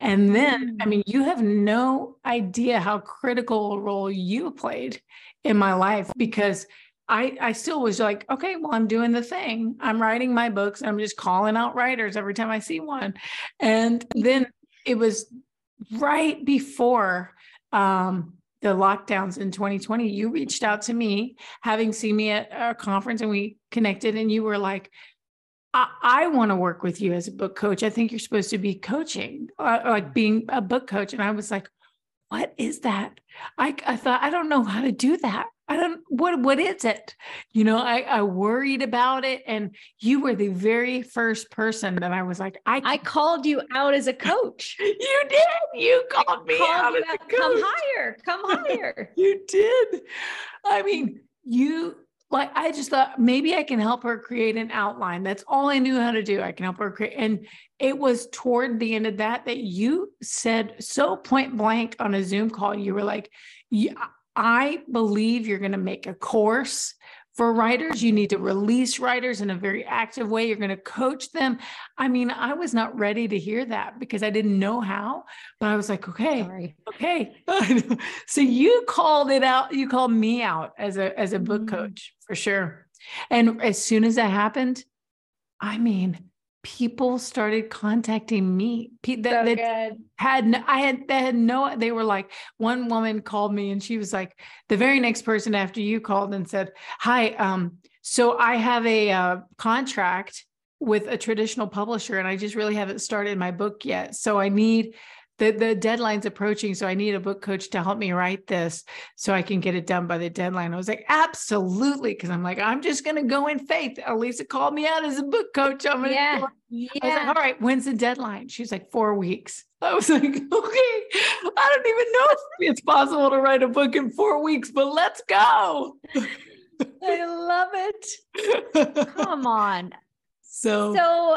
And then, I mm. mean, you have no idea how critical a role you played in my life because I, I still was like, okay, well, I'm doing the thing. I'm writing my books. I'm just calling out writers every time I see one. And then it was right before um, the lockdowns in 2020. You reached out to me, having seen me at a conference, and we connected. And you were like, I, I want to work with you as a book coach. I think you're supposed to be coaching, uh, like being a book coach. And I was like, what is that? I, I thought, I don't know how to do that. I don't what what is it? You know, I, I worried about it. And you were the very first person that I was like, I I called you out as a coach. you did. You called me called out as out, a coach. Come higher, come higher. you did. I mean, mm. you like I just thought maybe I can help her create an outline. That's all I knew how to do. I can help her create. And it was toward the end of that that you said so point blank on a Zoom call. You were like, I believe you're going to make a course for writers. You need to release writers in a very active way. You're going to coach them. I mean, I was not ready to hear that because I didn't know how, but I was like, okay, Sorry. okay. so you called it out. You called me out as a as a book mm-hmm. coach for sure. And as soon as that happened, I mean, people started contacting me. That, so that had i had they had no they were like one woman called me and she was like the very next person after you called and said hi um so i have a uh, contract with a traditional publisher and i just really haven't started my book yet. So i need the the deadline's approaching so i need a book coach to help me write this so i can get it done by the deadline. I was like absolutely because i'm like i'm just going to go in faith. Alisa called me out as a book coach. I'm going to yeah. yeah. i was like all right when's the deadline? She's like four weeks. I was like okay i don't even know if it's possible to write a book in four weeks but let's go. I love it. Come on. So so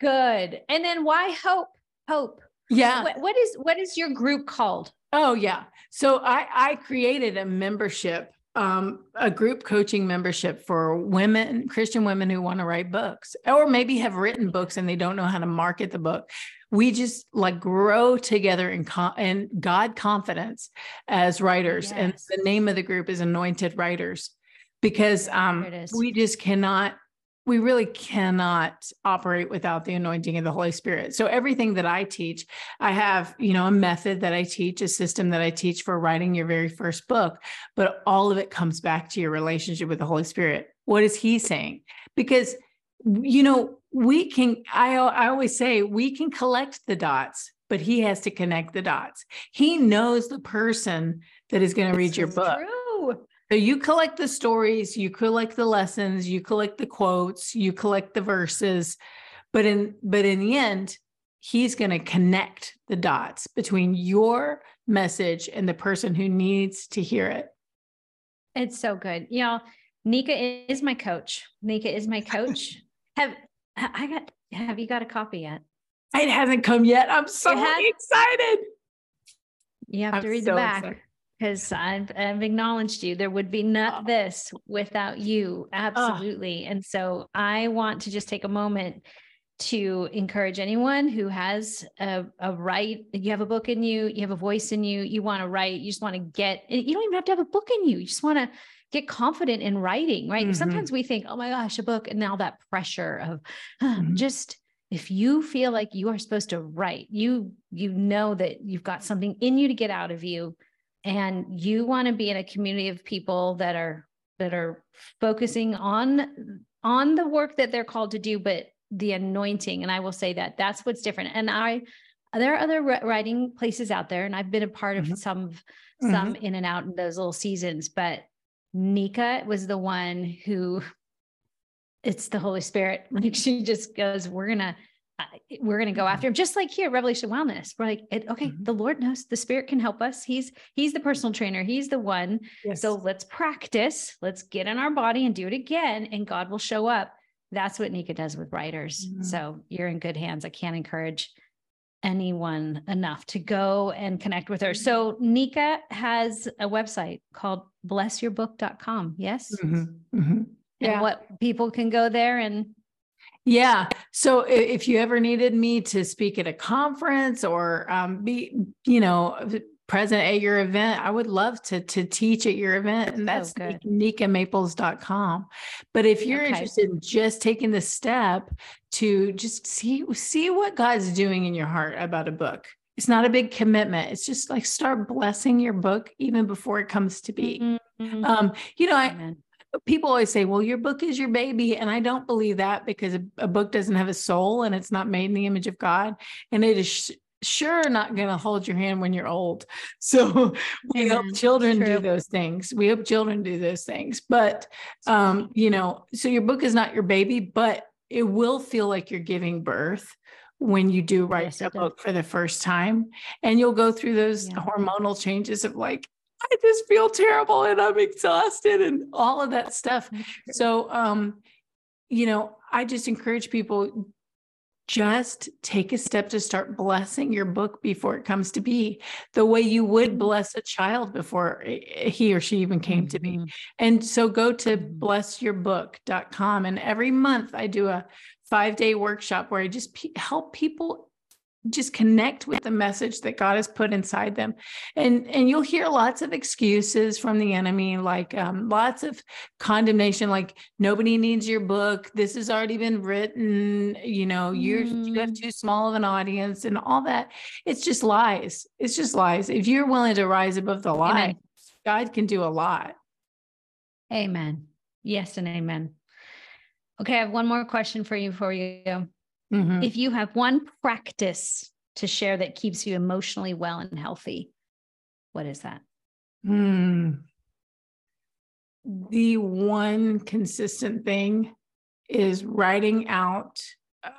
good. And then why hope? Hope yeah. What, what is what is your group called? Oh yeah. So I I created a membership um, a group coaching membership for women, Christian women who want to write books, or maybe have written books and they don't know how to market the book. We just like grow together in, co- in God confidence as writers, yes. and the name of the group is Anointed Writers, because um, we just cannot we really cannot operate without the anointing of the Holy Spirit. So everything that I teach, I have, you know, a method that I teach, a system that I teach for writing your very first book, but all of it comes back to your relationship with the Holy Spirit. What is he saying? Because you know, we can I I always say we can collect the dots, but he has to connect the dots. He knows the person that is going to read your book. True. So you collect the stories, you collect the lessons, you collect the quotes, you collect the verses, but in but in the end, he's going to connect the dots between your message and the person who needs to hear it. It's so good. You know, Nika is my coach. Nika is my coach. have I got have you got a copy yet? It hasn't come yet. I'm so excited. You have I'm to read so the back because I've, I've, acknowledged you. There would be not oh. this without you. Absolutely. Oh. And so I want to just take a moment to encourage anyone who has a, a write, you have a book in you, you have a voice in you, you want to write, you just want to get, you don't even have to have a book in you. You just want to get confident in writing, right? Mm-hmm. Sometimes we think, oh my gosh, a book. And now that pressure of mm-hmm. just, if you feel like you are supposed to write, you, you know that you've got something in you to get out of you and you want to be in a community of people that are, that are focusing on, on the work that they're called to do, but the anointing. And I will say that that's what's different. And I, there are other writing places out there, and I've been a part of mm-hmm. some, some mm-hmm. in and out in those little seasons. But Nika was the one who, it's the Holy Spirit. Like she just goes, "We're gonna, we're gonna go mm-hmm. after him." Just like here, Revelation Wellness. We're like, it, okay, mm-hmm. the Lord knows. The Spirit can help us. He's He's the personal trainer. He's the one. Yes. So let's practice. Let's get in our body and do it again, and God will show up that's what Nika does with writers. Mm-hmm. So you're in good hands. I can't encourage anyone enough to go and connect with her. So Nika has a website called blessyourbook.com. Yes. Mm-hmm. Mm-hmm. Yeah. And what people can go there and yeah. So if you ever needed me to speak at a conference or um, be, you know, present at your event, I would love to to teach at your event. And that's oh, nikamaples.com. But if you're okay. interested in just taking the step to just see see what God's doing in your heart about a book. It's not a big commitment. It's just like start blessing your book even before it comes to be. Mm-hmm. Um, you know, I people always say, well, your book is your baby. And I don't believe that because a, a, book doesn't have a soul and it's not made in the image of God. And it is sure not going to hold your hand when you're old. So we mm, hope children do those things. We hope children do those things. But um, you know, so your book is not your baby, but it will feel like you're giving birth when you do write yes, a book for the first time. And you'll go through those yeah. hormonal changes of like, I just feel terrible and I'm exhausted and all of that stuff. So um, you know, I just encourage people just take a step to start blessing your book before it comes to be the way you would mm-hmm. bless a child before he or she even came to be. Mm-hmm. And so go to mm-hmm. blessyourbook.com. And every month I do a five day workshop where I just p- help people just connect with the message that God has put inside them. And and you'll hear lots of excuses from the enemy like um, lots of condemnation like nobody needs your book. This has already been written, you know, you're mm. you have mm. too small of an audience and all that. It's just lies. It's just lies. If you're willing to rise above the lie, God can do a lot. Amen. Yes and amen. Okay, I have one more question for you before you go. Mm-hmm. If you have one practice to share that keeps you emotionally well and healthy, what is that? Mm. The one consistent thing is writing out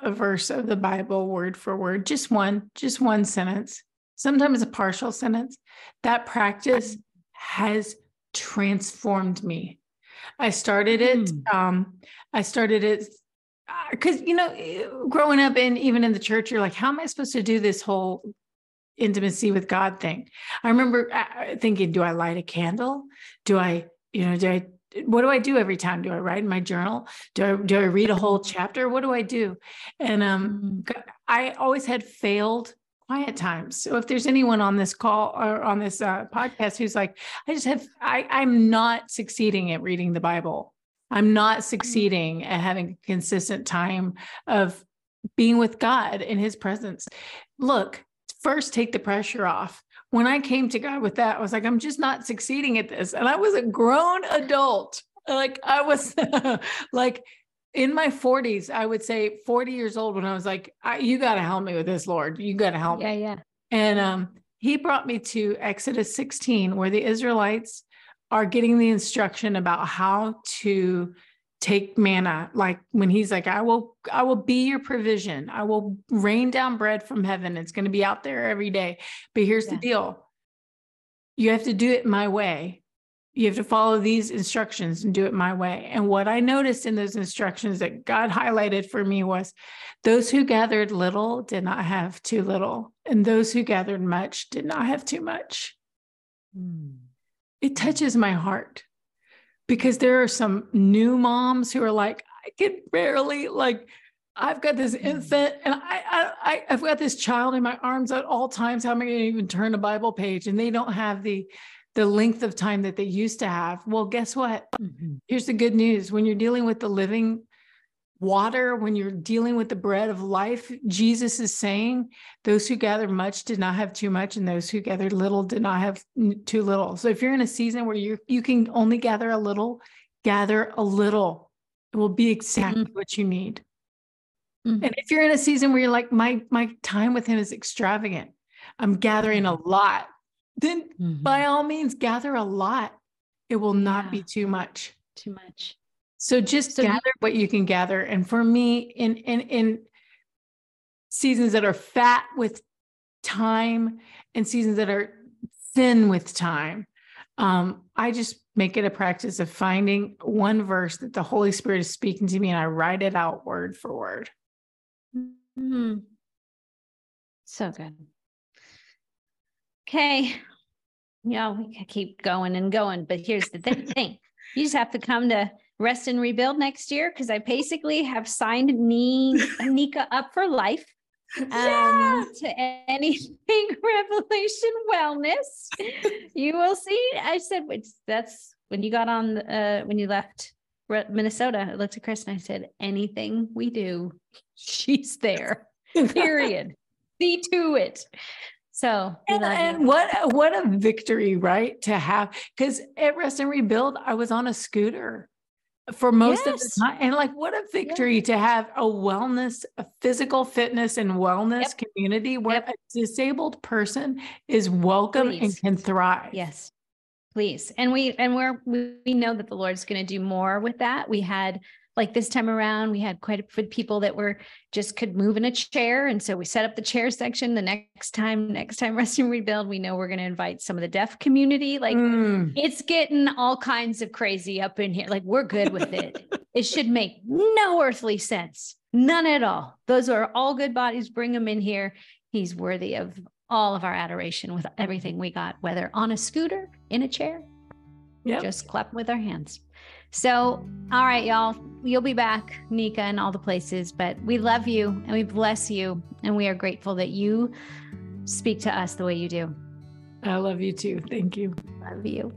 a verse of the Bible word for word, just one, just one sentence, sometimes a partial sentence. That practice has transformed me. I started it. Mm. Um, I started it because you know growing up and even in the church you're like how am i supposed to do this whole intimacy with god thing? I remember uh, thinking do i light a candle? Do i you know do i what do i do every time? Do i write in my journal? Do i do i read a whole chapter? What do i do? And um mm-hmm. i always had failed quiet times. So if there's anyone on this call or on this uh, podcast who's like i just have i i'm not succeeding at reading the bible I'm not mm. succeeding at having a consistent time of being with God in his presence. Look, first take the pressure off. When I came to God with that, I was like, I'm just not succeeding at this. And I was a grown adult. Like I was like in my 40s, I would say 40 years old when I was like, I, you got to help me with this, Lord. You got to help yeah, me. Yeah, yeah. And um, he brought me to Exodus 16, where the Israelites are getting the instruction about how to take manna like when he's like i will i will be your provision i will rain down bread from heaven it's going to be out there every day but here's yeah. the deal you have to do it my way You have to follow these instructions and do it my way. And what I noticed in those instructions that God highlighted for me was those who gathered little did not have too little, and those who gathered much did not have too much. Mm. It touches my heart because there are some new moms who are like, I can barely like I've got this mm. infant and I, I, I've got this child in my arms at all times. How am I going to even turn a Bible page? And they don't have the, the length of time that they used to have. Well, guess what? Mm-hmm. Here's the good news. When you're dealing with the living water, when you're dealing with the bread of life, Jesus is saying, those who gather much did not have too much, and those who gathered little did not have too little. So if you're in a season where you you can only gather a little, gather a little. It will be exactly mm-hmm. what you need. Mm-hmm. And if you're in a season where you're like, my my time with him is extravagant, I'm gathering a lot, then mm-hmm. by all means gather a lot. It will not yeah. be too much. Too much. So just so gather what you can gather. And for me, in in in seasons that are fat with time and seasons that are thin with time, um, I just make it a practice of finding one verse that the Holy Spirit is speaking to me and I write it out word for word. Mm-hmm. So good. Okay. Yeah, we can keep going and going, but here's the thing. you just have to come to rest and rebuild next year because I basically have signed Nika up for life um, yeah. to anything revelation wellness. you will see. I said, that's when you got on, uh, when you left Minnesota, I looked at Chris and I said, anything we do, she's there. Period. See to it. So and, and what what a victory, right? To have because at Rest and Rebuild, I was on a scooter for most yes. of the time. And like what a victory yeah. to have a wellness, a physical fitness and wellness yep. community where yep. a disabled person is welcome Please. and can thrive. Yes please and we and we're we know that the lord's going to do more with that we had like this time around we had quite a few people that were just could move in a chair. And so we set up the chair section. The next time next time rest and rebuild we know we're going to invite some of the deaf community. Like mm. it's getting all kinds of crazy up in here. Like we're good with it. It should make no earthly sense. None at all. Those are all good bodies. Bring them in here. He's worthy of all of our adoration with everything we got, whether on a scooter, in a chair, yep. just clap with our hands. So, all right, y'all, you'll be back, Nika, and all the places, but we love you and we bless you. And we are grateful that you speak to us the way you do. I love you too. Thank you. Love you.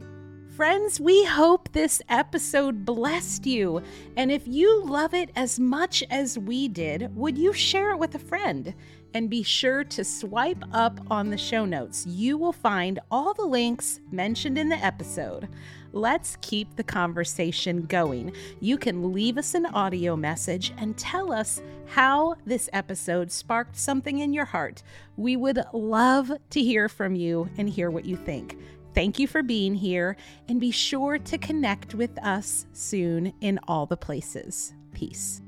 Friends, we hope this episode blessed you. And if you love it as much as we did, would you share it with a friend? and be sure to swipe up on the show notes. You will find all the links mentioned in the episode. Let's keep the conversation going. You can leave us an audio message and tell us how this episode sparked something in your heart. We would love to hear from you and hear what you think. Thank you for being here, and be sure to connect with us soon in all the places. Peace.